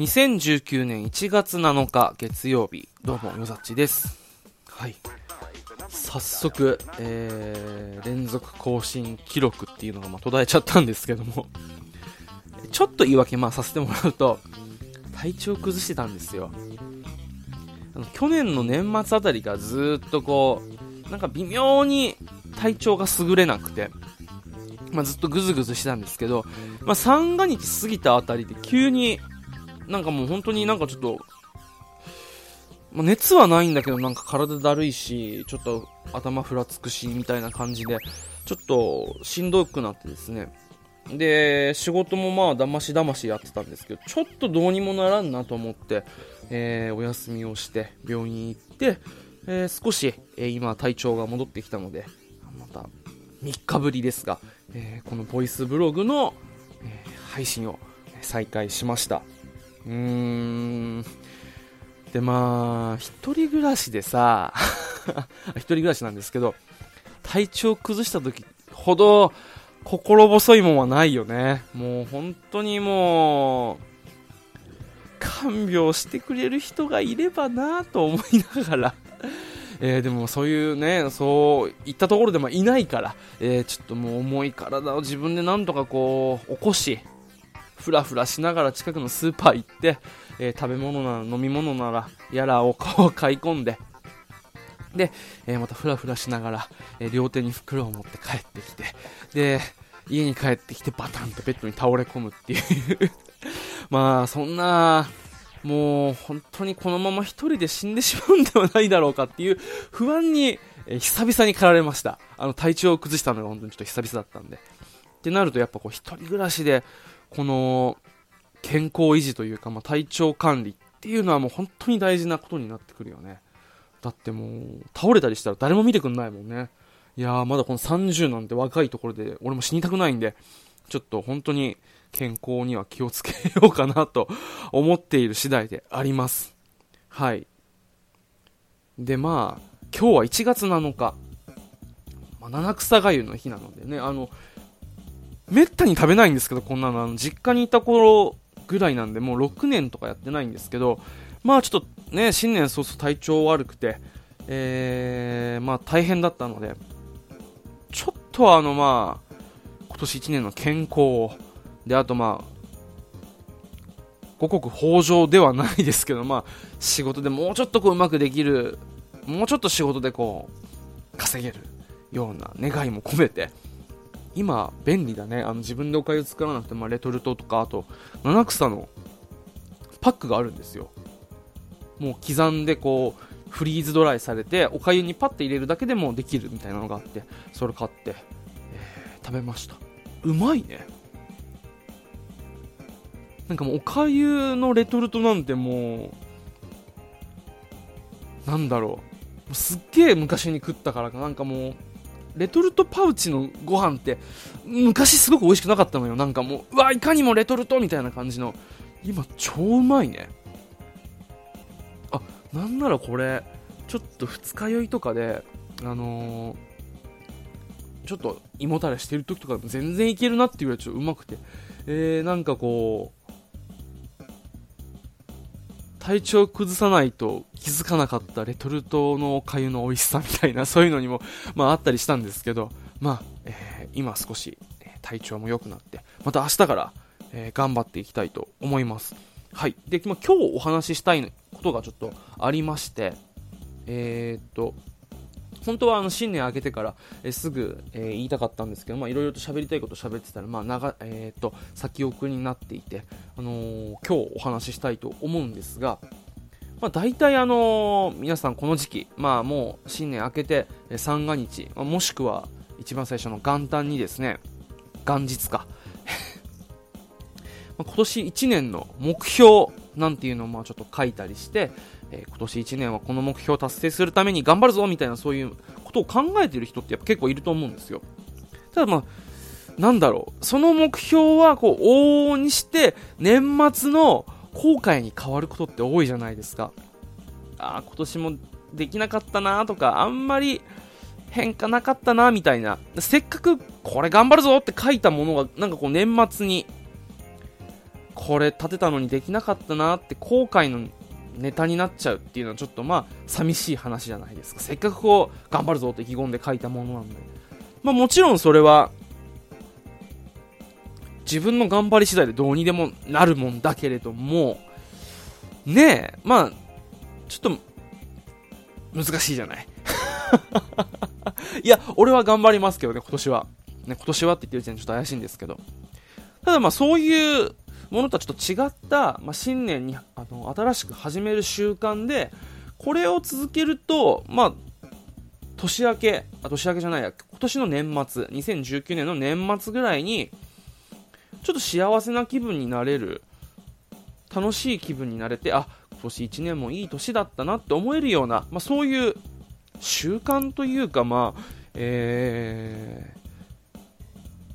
2019年1月7日月曜日、どうも、よざっちです。はい。早速、えー、連続更新記録っていうのがま途絶えちゃったんですけども、ちょっと言い訳まあさせてもらうと、体調崩してたんですよ。あの去年の年末あたりからずっとこう、なんか微妙に体調が優れなくて、まあ、ずっとぐずぐずしてたんですけど、まあ、三が日過ぎたあたりで急になんかもう本当になんかちょっと、まあ、熱はないんだけどなんか体だるいし、ちょっと頭ふらつくしみたいな感じで、ちょっとしんどくなってですね。で、仕事もまあだましだましやってたんですけど、ちょっとどうにもならんなと思って、えーお休みをして病院行って、えー少し、えー今体調が戻ってきたので、また3日ぶりですが、えーこのボイスブログの、え配信を再開しました。うーん。で、まあ、一人暮らしでさ、一人暮らしなんですけど、体調崩した時ほど心細いもんはないよね。もう本当にもう、看病してくれる人がいればなと思いながら、えーでもそういうね、そういったところでもいないから、えーちょっともう重い体を自分でなんとかこう、起こし、ふらふらしながら近くのスーパー行って、えー食べ物なら飲み物ならやらをこう買い込んで、で、えーまたふらふらしながら、えー両手に袋を持って帰ってきて、で、家に帰ってきてバタンとベッドに倒れ込むっていう。まあ、そんな、もう本当にこのまま一人で死んでしまうんではないだろうかっていう不安に、え久々に駆られました。あの体調を崩したのが本当にちょっと久々だったんで。ってなるとやっぱこう一人暮らしで、この健康維持というか、まあ、体調管理っていうのはもう本当に大事なことになってくるよね。だってもう倒れたりしたら誰も見てくんないもんね。いやーまだこの30なんて若いところで俺も死にたくないんで、ちょっと本当に健康には気をつけようかなと思っている次第であります。はい。で、まあ、今日は1月7日。まあ、七草がゆの日なのでね、あの、めったに食べないんですけど、こんなの、あの実家にいた頃ぐらいなんで、もう6年とかやってないんですけど、まあちょっとね、新年早々体調悪くて、えー、まあ大変だったので、ちょっとあのまあ、今年1年の健康を、で、あとまあ、五穀豊穣ではないですけど、まあ、仕事でもうちょっとこううまくできる、もうちょっと仕事でこう、稼げるような願いも込めて、今、便利だね。あの、自分でお粥作らなくて、まあ、レトルトとか、あと、七草のパックがあるんですよ。もう刻んでこう、フリーズドライされて、お粥にパッて入れるだけでもできるみたいなのがあって、それ買って、えー食べました。うまいね。なんかもう、お粥のレトルトなんてもう、なんだろ。うすっげえ昔に食ったからかなんかもう、レトルトパウチのご飯って、昔すごく美味しくなかったのよ。なんかもう、うわ、いかにもレトルトみたいな感じの。今、超うまいね。あ、なんならこれ、ちょっと二日酔いとかで、あのーちょっと胃もたれしてる時とかでも全然いけるなっていうぐらいちょっとうまくて。えー、なんかこう、体調崩さないと気づかなかったレトルトのお粥の美味しさみたいな、そういうのにも、まああったりしたんですけど、まあ、えー今少し体調も良くなって、また明日から、えー頑張っていきたいと思います。はい。で、ま、今日お話ししたいことがちょっとありまして、えーっと、本当はあの新年明けてから、えすぐ、え言いたかったんですけど、まあ、いろいろと喋りたいこと喋ってたら、まあ、長、えーっと、先送りになっていて、あのー今日お話ししたいと思うんですが、まあ、大体あのー皆さんこの時期、まあ、もう新年明けて三が日、まあもしくは一番最初の元旦にですね、元日か。ま今年1年の目標なんていうのをまあちょっと書いたりして、えー今年1年はこの目標を達成するために頑張るぞみたいなそういうことを考えている人ってやっぱ結構いると思うんですよ。ただまあ、なんだろう、その目標はこう往々にして年末の後悔に変わることって多いじゃないですか。ああ、今年もできなかったなとか、あんまり変化なかったなみたいな。せっかくこれ頑張るぞって書いたものが、なんかこう年末にこれ立てたのにできなかったなって後悔のネタになっちゃうっていうのはちょっとまあ寂しい話じゃないですか。せっかくこう頑張るぞって意気込んで書いたものなんで。まあもちろんそれは自分の頑張り次第でどうにでもなるもんだけれどもねえまあちょっと難しいじゃない？いや俺は頑張りますけどね今年は。ね今年はって言ってる時点でちょっと怪しいんですけど。ただまあそういうものとはちょっと違った、まあ、新年にあの新しく始める習慣でこれを続けると、まあ、年明けあ年明けじゃないや今年の年末2019年の年末ぐらいにちょっと幸せな気分になれる楽しい気分になれてあ今年1年もいい年だったなって思えるような、まあ、そういう習慣というかまあえ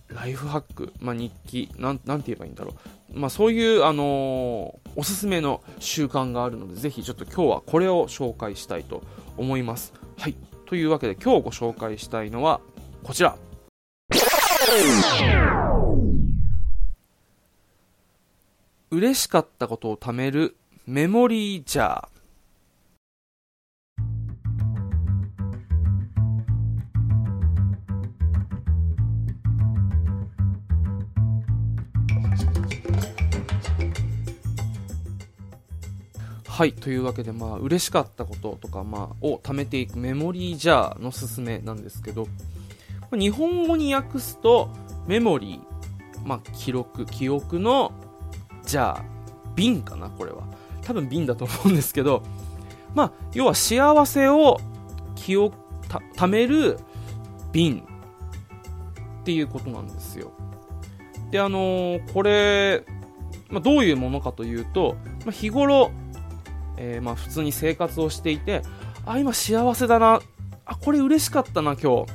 ー、ライフハック、まあ、日記なん、なんて言えばいいんだろう。まあ、そういう、あのー、おすすめの習慣があるので、ぜひちょっと今日はこれを紹介したいと思います。はい。というわけで今日ご紹介したいのはこちら。嬉しかったことを貯めるメモリージャー。はいというわけでまあ嬉しかったこととかまあを貯めていくメモリージャーのすすめなんですけど日本語に訳すとメモリー、まあ、記録記憶のじゃあ瓶かなこれは。多分瓶だと思うんですけどまあ要は幸せを記憶た貯める瓶っていうことなんですよ。であのー、これ、まあ、どういうものかというと、まあ、日頃えー、まあ普通に生活をしていて、あ、今幸せだな、あ、これ嬉しかったな、今日。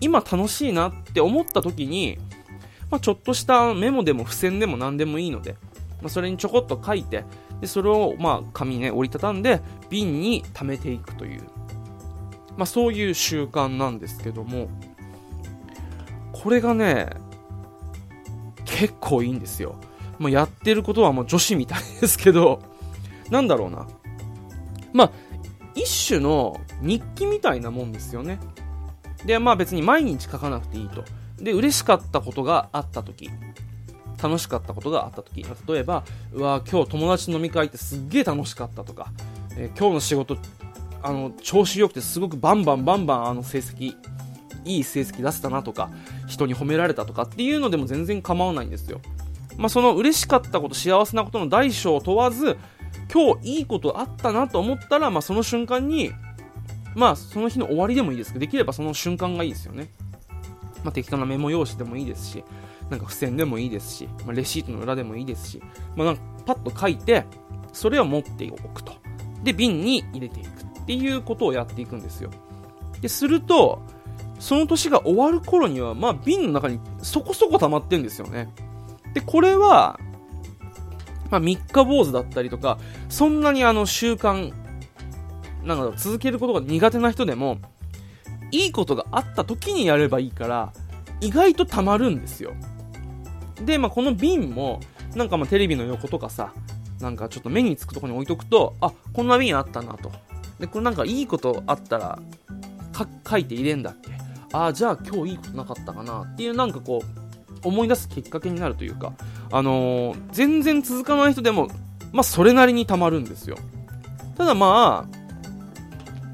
今楽しいなって思った時に、まあ、ちょっとしたメモでも付箋でも何でもいいので、まあ、それにちょこっと書いて、で、それを、まあ、紙ね、折りたたんで、瓶に溜めていくという、まあ、そういう習慣なんですけども、これがね、結構いいんですよ。まあ、やってることはもう女子みたいですけど、なんだろうな。まあ、一種の日記みたいなもんですよね。で、まあ別に毎日書かなくていいと。で、嬉しかったことがあった時、楽しかったことがあった時、例えば、うわ今日友達飲み会ってすっげえ楽しかったとか、えー、今日の仕事、あの、調子良くてすごくバンバンバンバンあの成績、いい成績出せたなとか、人に褒められたとかっていうのでも全然構わないんですよ。まあ、その嬉しかったこと、幸せなことの大小を問わず、今日いいことあったなと思ったら、まあ、その瞬間に、まあ、その日の終わりでもいいですけど、できればその瞬間がいいですよね。まあ、適当なメモ用紙でもいいですし、なんか付箋でもいいですし、まあ、レシートの裏でもいいですし、まあ、なんかパッと書いて、それを持っておくと。で、瓶に入れていくっていうことをやっていくんですよ。で、すると、その年が終わる頃には、まあ、瓶の中にそこそこ溜まってんですよね。で、これは、まあ、三日坊主だったりとか、そんなにあの習慣、なんだろう、続けることが苦手な人でも、いいことがあった時にやればいいから、意外とたまるんですよ。で、まあ、この瓶も、なんかまあテレビの横とかさ、なんかちょっと目につくとこに置いとくと、あ、こんな瓶あったなと。で、これなんかいいことあったら、書いて入れんだっけああ、じゃあ今日いいことなかったかなっていうなんかこう、思い出すきっかけになるというか、あのー、全然続かない人でも、まあ、それなりにたまるんですよ。ただまあ、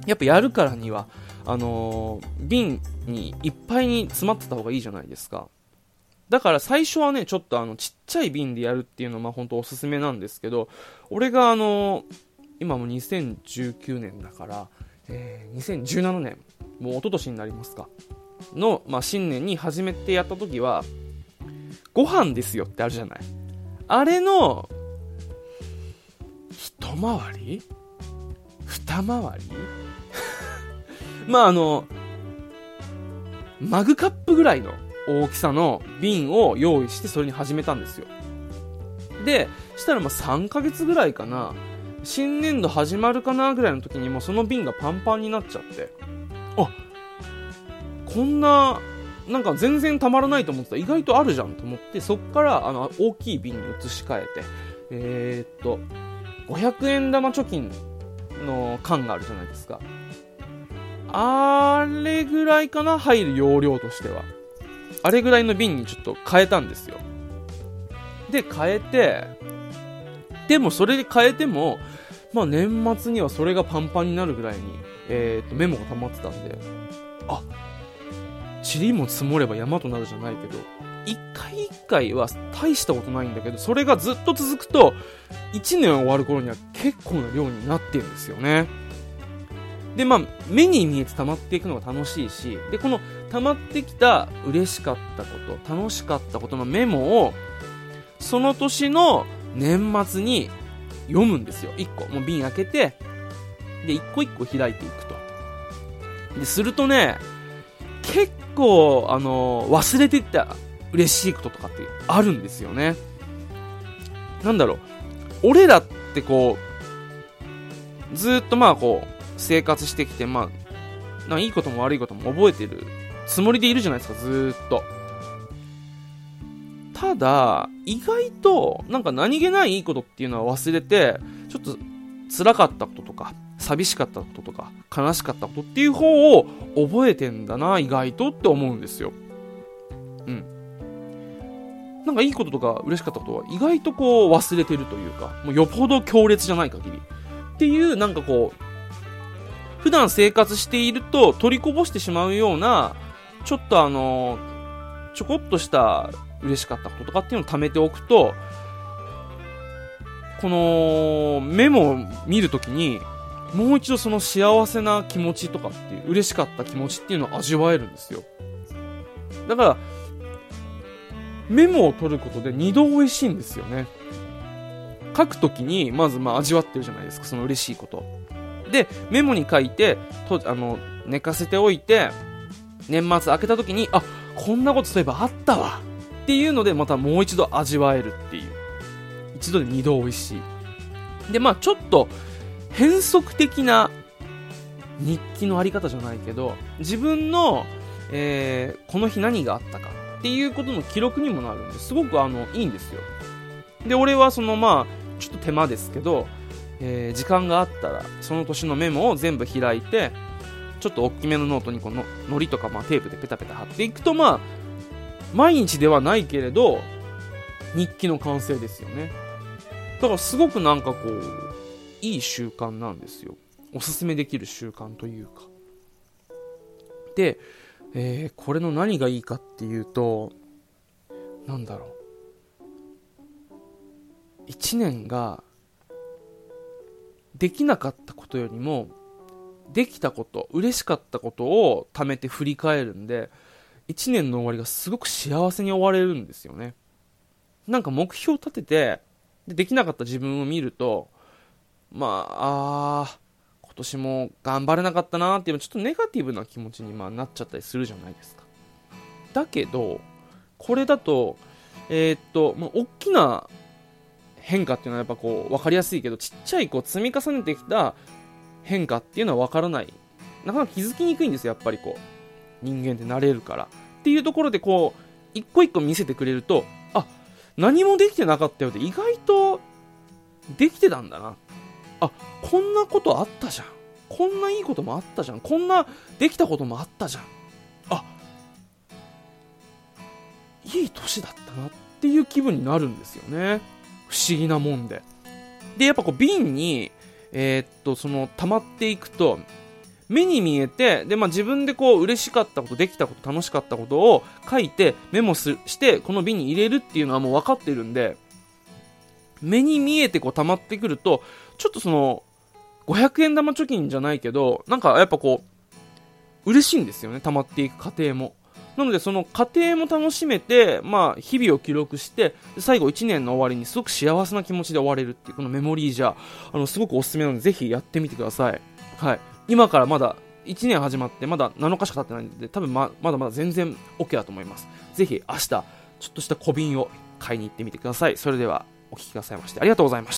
やっぱやるからには、あのー、瓶にいっぱいに詰まってた方がいいじゃないですか。だから最初はね、ちょっとあの、ちっちゃい瓶でやるっていうのは、まあ本当おすすめなんですけど、俺があのー、今も2019年だから、えー、2017年、もう一昨年になりますか、の、まあ、新年に初めてやった時は、ご飯ですよってあるじゃない。あれの、一回り？二回り？まああの、マグカップぐらいの大きさの瓶を用意してそれに始めたんですよ。で、したらまあ3ヶ月ぐらいかな、新年度始まるかなぐらいの時にもうその瓶がパンパンになっちゃって、あ、こんななんか全然たまらないと思ってた。意外とあるじゃんと思ってそっからあの大きい瓶に移し替えてえー、っと500円玉貯金の缶があるじゃないですか。あれぐらいかな？入る容量としては。あれぐらいの瓶にちょっと変えたんですよ。で変えてでもそれで変えてもまあ年末にはそれがパンパンになるぐらいに、えー、とメモが溜まってたんであ塵も積もれば山となるじゃないけど一回一回は大したことないんだけどそれがずっと続くと1年終わる頃には結構な量になってるんですよね。でまあ目に見えて溜まっていくのが楽しいしでこの溜まってきた嬉しかったこと楽しかったことのメモをその年の年末に読むんですよ。1個。もう瓶開けてで1個1個開いていくと。でするとね結構あの忘れてた嬉しいこととかってあるんですよね。なんだろう。俺らってこうずっとまあこう生活してきてまあないいことも悪いことも覚えてるつもりでいるじゃないですかずっと。ただ意外となんか何気ないいいことっていうのは忘れてちょっと辛かったこととか寂しかったこととか悲しかったことっていう方を覚えてんだな意外とって思うんですよ。うん。なんかいいこととか嬉しかったことは意外とこう忘れてるというかもうよっぽど強烈じゃない限り。っていうなんかこう普段生活していると取りこぼしてしまうようなちょっとあのちょこっとした嬉しかったこととかっていうのを貯めておくとこのメモを見るときにもう一度その幸せな気持ちとかっていう嬉しかった気持ちっていうのを味わえるんですよ。だからメモを取ることで二度美味しいんですよね。書くときにまずまあ味わってるじゃないですかその嬉しいこと。でメモに書いてとあの寝かせておいて年末開けた時にあこんなことそういえばあったわ。っていうのでまたもう一度味わえるっていう。一度で二度美味しい。でまあちょっと変則的な日記のあり方じゃないけど自分の、えー、この日何があったかっていうことの記録にもなるんです。ごくあのいいんですよ。で俺はそのまあちょっと手間ですけど、えー、時間があったらその年のメモを全部開いてちょっと大きめのノートにこののりとかまあテープでペタペタ貼っていくとまあ毎日ではないけれど日記の完成ですよね。だからすごくなんかこういい習慣なんですよ。おすすめできる習慣というか。で、えー、これの何がいいかっていうとなんだろう。1年ができなかったことよりもできたこと嬉しかったことを貯めて振り返るんで1年の終わりがすごく幸せに終われるんですよね。なんか目標を立ててでできなかった自分を見るとまああ今年も頑張れなかったなっていうちょっとネガティブな気持ちにまあなっちゃったりするじゃないですか。だけどこれだとえー、っと、まあ、大きな変化っていうのはやっぱこう分かりやすいけどちっちゃいこう積み重ねてきた変化っていうのは分からない。なかなか気づきにくいんですよやっぱりこう。人間ってなれるから。っていうところでこう一個一個見せてくれるとあ何もできてなかったよって意外とできてたんだな。あこんなことあったじゃん。こんないいこともあったじゃん。こんなできたこともあったじゃん。あいい年だったなっていう気分になるんですよね。不思議なもんで。でやっぱこう瓶にえー、っとその溜まっていくと目に見えて、で、まあ、自分でこう、嬉しかったこと、できたこと、楽しかったことを書いて、メモすして、この瓶に入れるっていうのはもう分かってるんで、目に見えてこう溜まってくると、ちょっとその、500円玉貯金じゃないけど、なんかやっぱこう、嬉しいんですよね、溜まっていく過程も。なので、その過程も楽しめて、まあ、日々を記録して、最後1年の終わりにすごく幸せな気持ちで終われるっていう、このメモリーじゃ、あの、すごくおすすめなので、ぜひやってみてください。はい。今からまだ1年始まってまだ7日しか経ってないんで多分ままだまだ全然 OK だと思いますぜひ明日ちょっとした小瓶を買いに行ってみてくださいそれではお聴きくださいましてありがとうございました